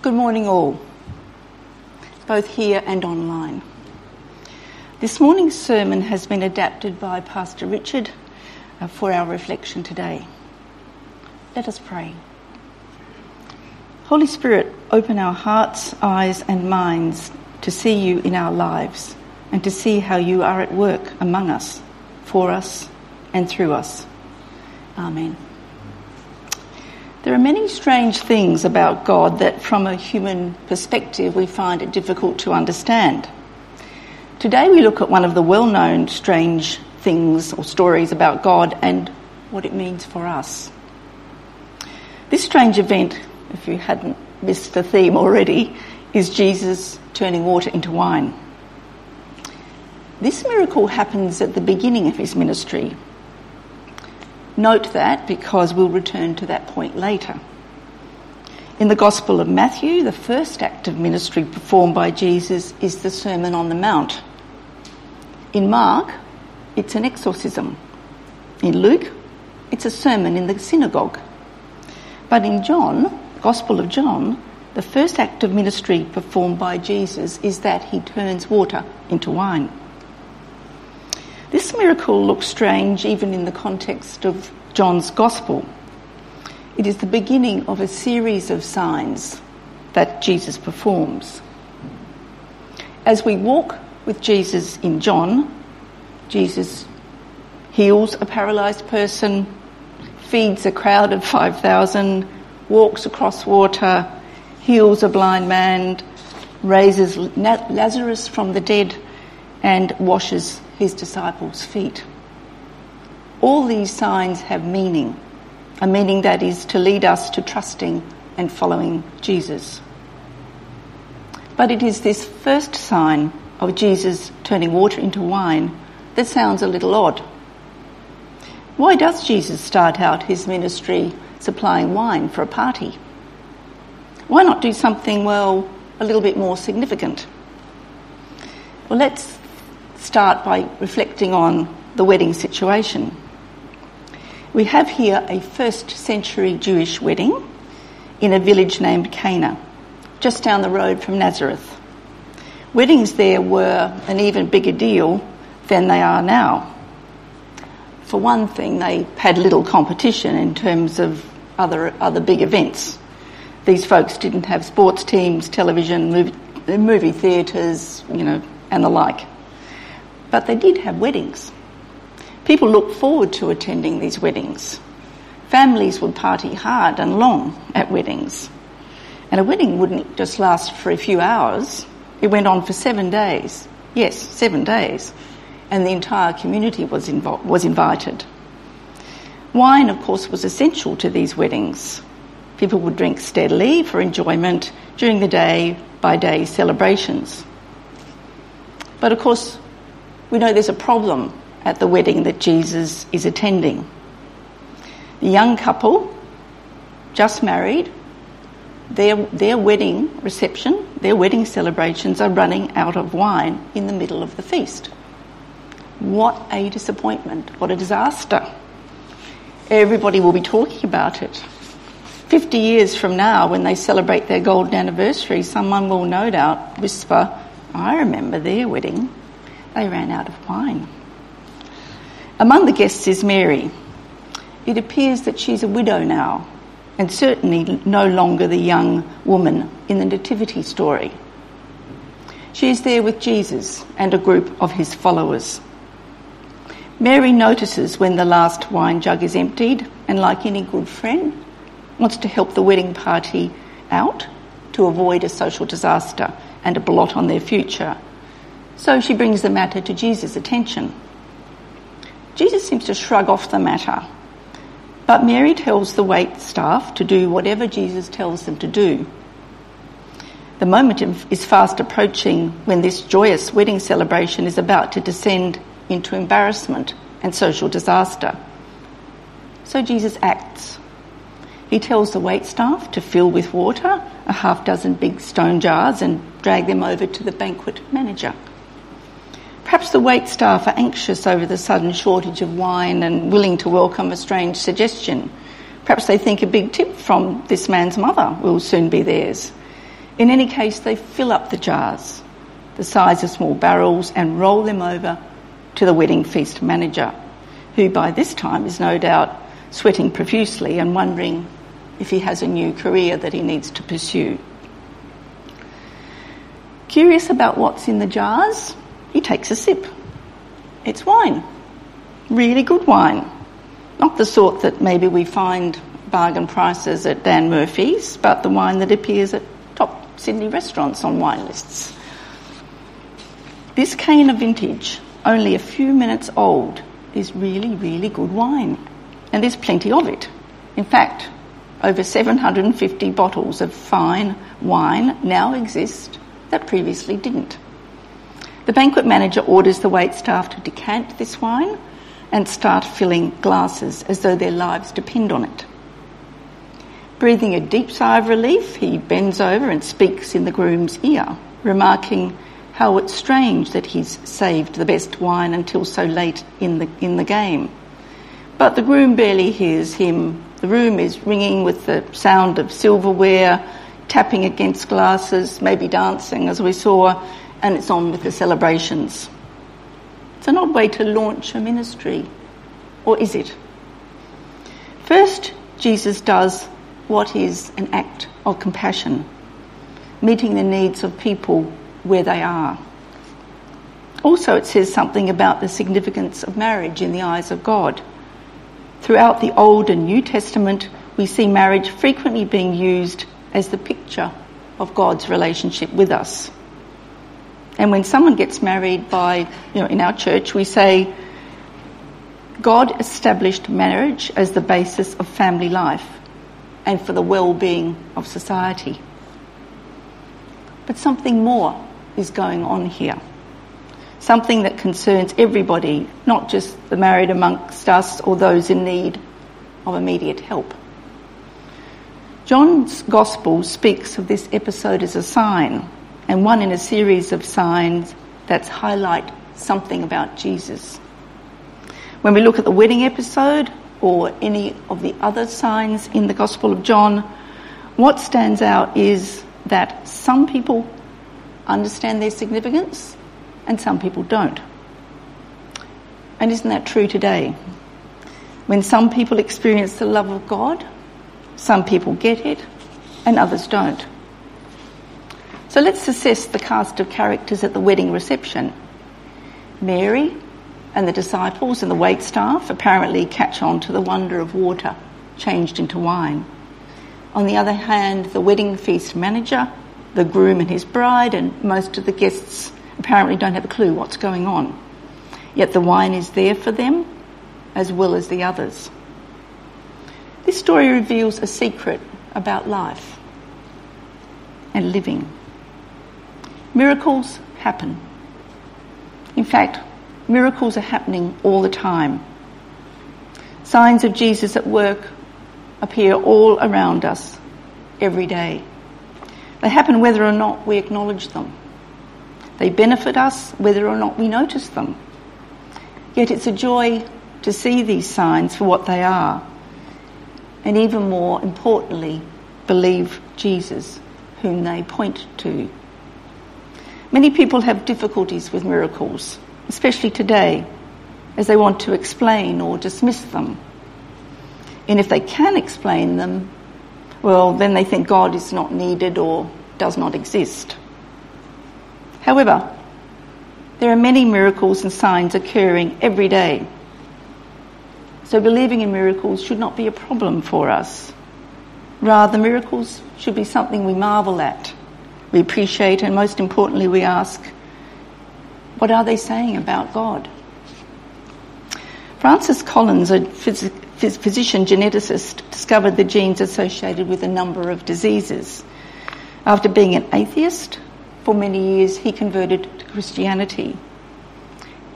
Good morning, all, both here and online. This morning's sermon has been adapted by Pastor Richard uh, for our reflection today. Let us pray. Holy Spirit, open our hearts, eyes, and minds to see you in our lives and to see how you are at work among us, for us, and through us. Amen. There are many strange things about God that, from a human perspective, we find it difficult to understand. Today, we look at one of the well known strange things or stories about God and what it means for us. This strange event, if you hadn't missed the theme already, is Jesus turning water into wine. This miracle happens at the beginning of his ministry, Note that because we'll return to that point later. In the Gospel of Matthew, the first act of ministry performed by Jesus is the Sermon on the Mount. In Mark, it's an exorcism. In Luke, it's a sermon in the synagogue. But in John, Gospel of John, the first act of ministry performed by Jesus is that he turns water into wine. This miracle looks strange even in the context of John's Gospel. It is the beginning of a series of signs that Jesus performs. As we walk with Jesus in John, Jesus heals a paralysed person, feeds a crowd of 5,000, walks across water, heals a blind man, raises Lazarus from the dead, and washes his disciples' feet. All these signs have meaning, a meaning that is to lead us to trusting and following Jesus. But it is this first sign of Jesus turning water into wine that sounds a little odd. Why does Jesus start out his ministry supplying wine for a party? Why not do something, well, a little bit more significant? Well, let's start by reflecting on the wedding situation. We have here a first century Jewish wedding in a village named Cana, just down the road from Nazareth. Weddings there were an even bigger deal than they are now. For one thing, they had little competition in terms of other, other big events. These folks didn't have sports teams, television, movie, movie theatres, you know, and the like. But they did have weddings. People looked forward to attending these weddings. Families would party hard and long at weddings. And a wedding wouldn't just last for a few hours, it went on for seven days. Yes, seven days. And the entire community was, invo- was invited. Wine, of course, was essential to these weddings. People would drink steadily for enjoyment during the day by day celebrations. But of course, we know there's a problem at the wedding that Jesus is attending. The young couple, just married, their, their wedding reception, their wedding celebrations are running out of wine in the middle of the feast. What a disappointment. What a disaster. Everybody will be talking about it. 50 years from now, when they celebrate their golden anniversary, someone will no doubt whisper, I remember their wedding. They ran out of wine. Among the guests is Mary. It appears that she's a widow now, and certainly no longer the young woman in the Nativity story. She is there with Jesus and a group of his followers. Mary notices when the last wine jug is emptied, and like any good friend, wants to help the wedding party out to avoid a social disaster and a blot on their future. So she brings the matter to Jesus' attention. Jesus seems to shrug off the matter. But Mary tells the wait staff to do whatever Jesus tells them to do. The moment is fast approaching when this joyous wedding celebration is about to descend into embarrassment and social disaster. So Jesus acts. He tells the wait staff to fill with water a half dozen big stone jars and drag them over to the banquet manager. Perhaps the wait staff are anxious over the sudden shortage of wine and willing to welcome a strange suggestion. Perhaps they think a big tip from this man's mother will soon be theirs. In any case, they fill up the jars, the size of small barrels, and roll them over to the wedding feast manager, who by this time is no doubt sweating profusely and wondering if he has a new career that he needs to pursue. Curious about what's in the jars, he takes a sip. It's wine. Really good wine. Not the sort that maybe we find bargain prices at Dan Murphy's, but the wine that appears at top Sydney restaurants on wine lists. This Cana vintage, only a few minutes old, is really, really good wine. And there's plenty of it. In fact, over 750 bottles of fine wine now exist that previously didn't. The banquet manager orders the wait staff to decant this wine and start filling glasses as though their lives depend on it. Breathing a deep sigh of relief, he bends over and speaks in the groom's ear, remarking how it's strange that he's saved the best wine until so late in the, in the game. But the groom barely hears him. The room is ringing with the sound of silverware, tapping against glasses, maybe dancing as we saw, and it's on with the celebrations. It's an odd way to launch a ministry, or is it? First, Jesus does what is an act of compassion, meeting the needs of people where they are. Also, it says something about the significance of marriage in the eyes of God. Throughout the Old and New Testament, we see marriage frequently being used as the picture of God's relationship with us. And when someone gets married by, you know, in our church, we say, God established marriage as the basis of family life and for the well-being of society. But something more is going on here. Something that concerns everybody, not just the married amongst us or those in need of immediate help. John's Gospel speaks of this episode as a sign, and one in a series of signs that highlight something about Jesus. When we look at the wedding episode or any of the other signs in the Gospel of John, what stands out is that some people understand their significance and some people don't. And isn't that true today? When some people experience the love of God, some people get it and others don't. So let's assess the cast of characters at the wedding reception. Mary and the disciples and the wait staff apparently catch on to the wonder of water changed into wine. On the other hand, the wedding feast manager, the groom and his bride, and most of the guests apparently don't have a clue what's going on. Yet the wine is there for them as well as the others. This story reveals a secret about life and living. Miracles happen. In fact, miracles are happening all the time. Signs of Jesus at work appear all around us every day. They happen whether or not we acknowledge them. They benefit us whether or not we notice them. Yet it's a joy to see these signs for what they are and even more importantly, believe Jesus, whom they point to. Many people have difficulties with miracles, especially today, as they want to explain or dismiss them. And if they can explain them, well, then they think God is not needed or does not exist. However, there are many miracles and signs occurring every day so believing in miracles should not be a problem for us. Rather, miracles should be something we marvel at, we appreciate, and most importantly, we ask, what are they saying about God? Francis Collins, a phys- physician geneticist, discovered the genes associated with a number of diseases. After being an atheist for many years, he converted to Christianity.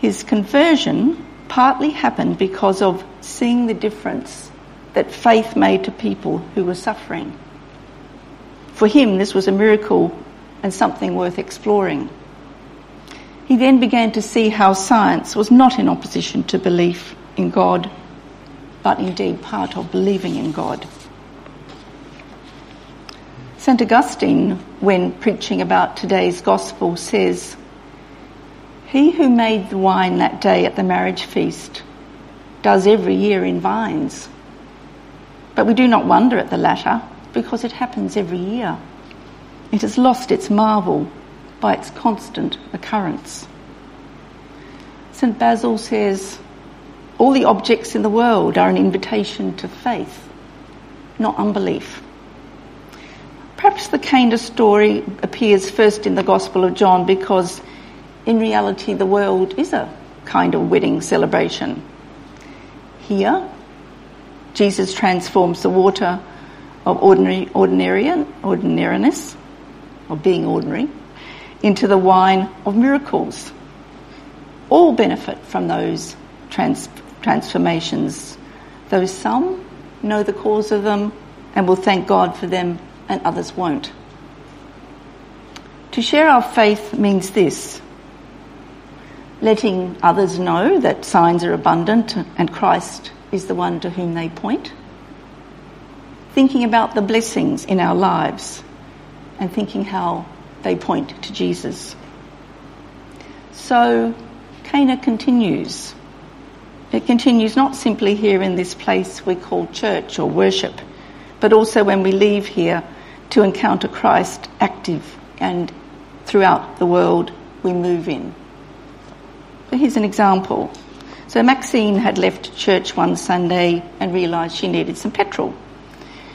His conversion partly happened because of seeing the difference that faith made to people who were suffering. For him, this was a miracle and something worth exploring. He then began to see how science was not in opposition to belief in God, but indeed part of believing in God. St. Augustine, when preaching about today's gospel, says, He who made the wine that day at the marriage feast does every year in vines. But we do not wonder at the latter because it happens every year. It has lost its marvel by its constant occurrence. St. Basil says, All the objects in the world are an invitation to faith, not unbelief. Perhaps the Cana story appears first in the Gospel of John because in reality the world is a kind of wedding celebration. Here, Jesus transforms the water of ordinary, ordinary, ordinariness, of being ordinary, into the wine of miracles. All benefit from those trans- transformations, though some know the cause of them and will thank God for them and others won't. To share our faith means this letting others know that signs are abundant and Christ is the one to whom they point. Thinking about the blessings in our lives and thinking how they point to Jesus. So, Cana continues. It continues not simply here in this place we call church or worship, but also when we leave here to encounter Christ active and throughout the world we move in. Here's an example. So Maxine had left church one Sunday and realised she needed some petrol.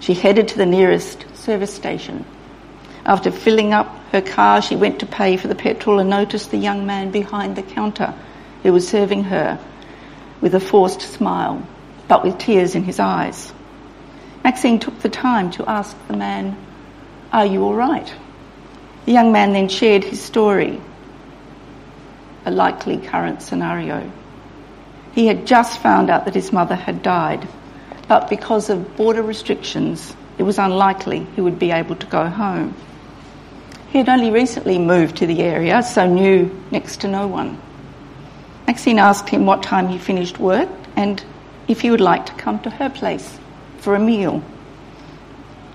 She headed to the nearest service station. After filling up her car, she went to pay for the petrol and noticed the young man behind the counter who was serving her with a forced smile, but with tears in his eyes. Maxine took the time to ask the man are you all right? The young man then shared his story, a likely current scenario. He had just found out that his mother had died, but because of border restrictions, it was unlikely he would be able to go home. He had only recently moved to the area, so knew next to no one. Maxine asked him what time he finished work and if he would like to come to her place for a meal.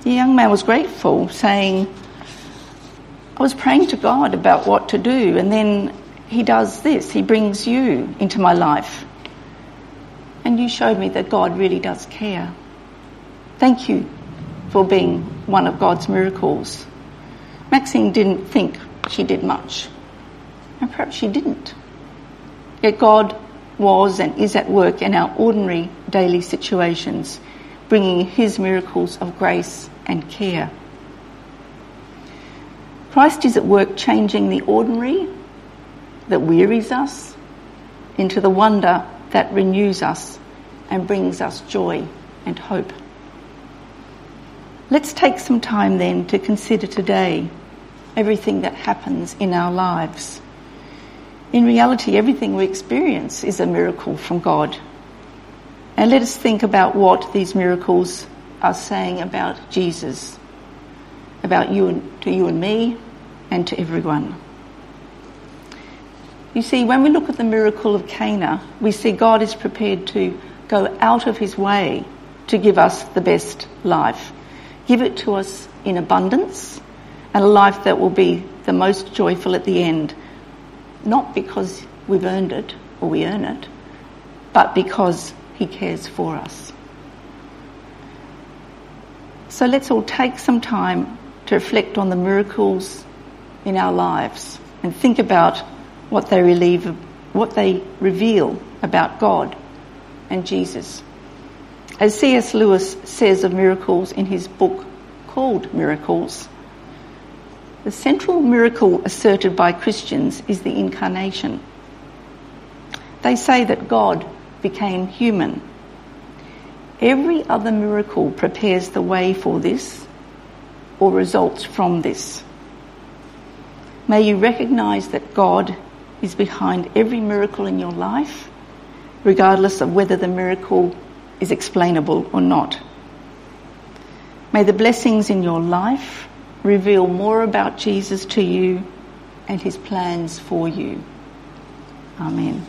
The young man was grateful, saying, I was praying to God about what to do, and then He does this. He brings you into my life. And you showed me that God really does care. Thank you for being one of God's miracles. Maxine didn't think she did much, and perhaps she didn't. Yet God was and is at work in our ordinary daily situations, bringing His miracles of grace and care. Christ is at work changing the ordinary that wearies us into the wonder that renews us and brings us joy and hope. Let's take some time then to consider today everything that happens in our lives. In reality, everything we experience is a miracle from God. And let us think about what these miracles are saying about Jesus, about you and, to you and me, and to everyone. You see, when we look at the miracle of Cana, we see God is prepared to go out of his way to give us the best life, give it to us in abundance, and a life that will be the most joyful at the end, not because we've earned it or we earn it, but because he cares for us. So let's all take some time to reflect on the miracles in our lives and think about what they relieve, what they reveal about God and Jesus. As C.S. Lewis says of miracles in his book called Miracles, the central miracle asserted by Christians is the incarnation. They say that God became human Every other miracle prepares the way for this or results from this. May you recognize that God is behind every miracle in your life, regardless of whether the miracle is explainable or not. May the blessings in your life reveal more about Jesus to you and his plans for you. Amen.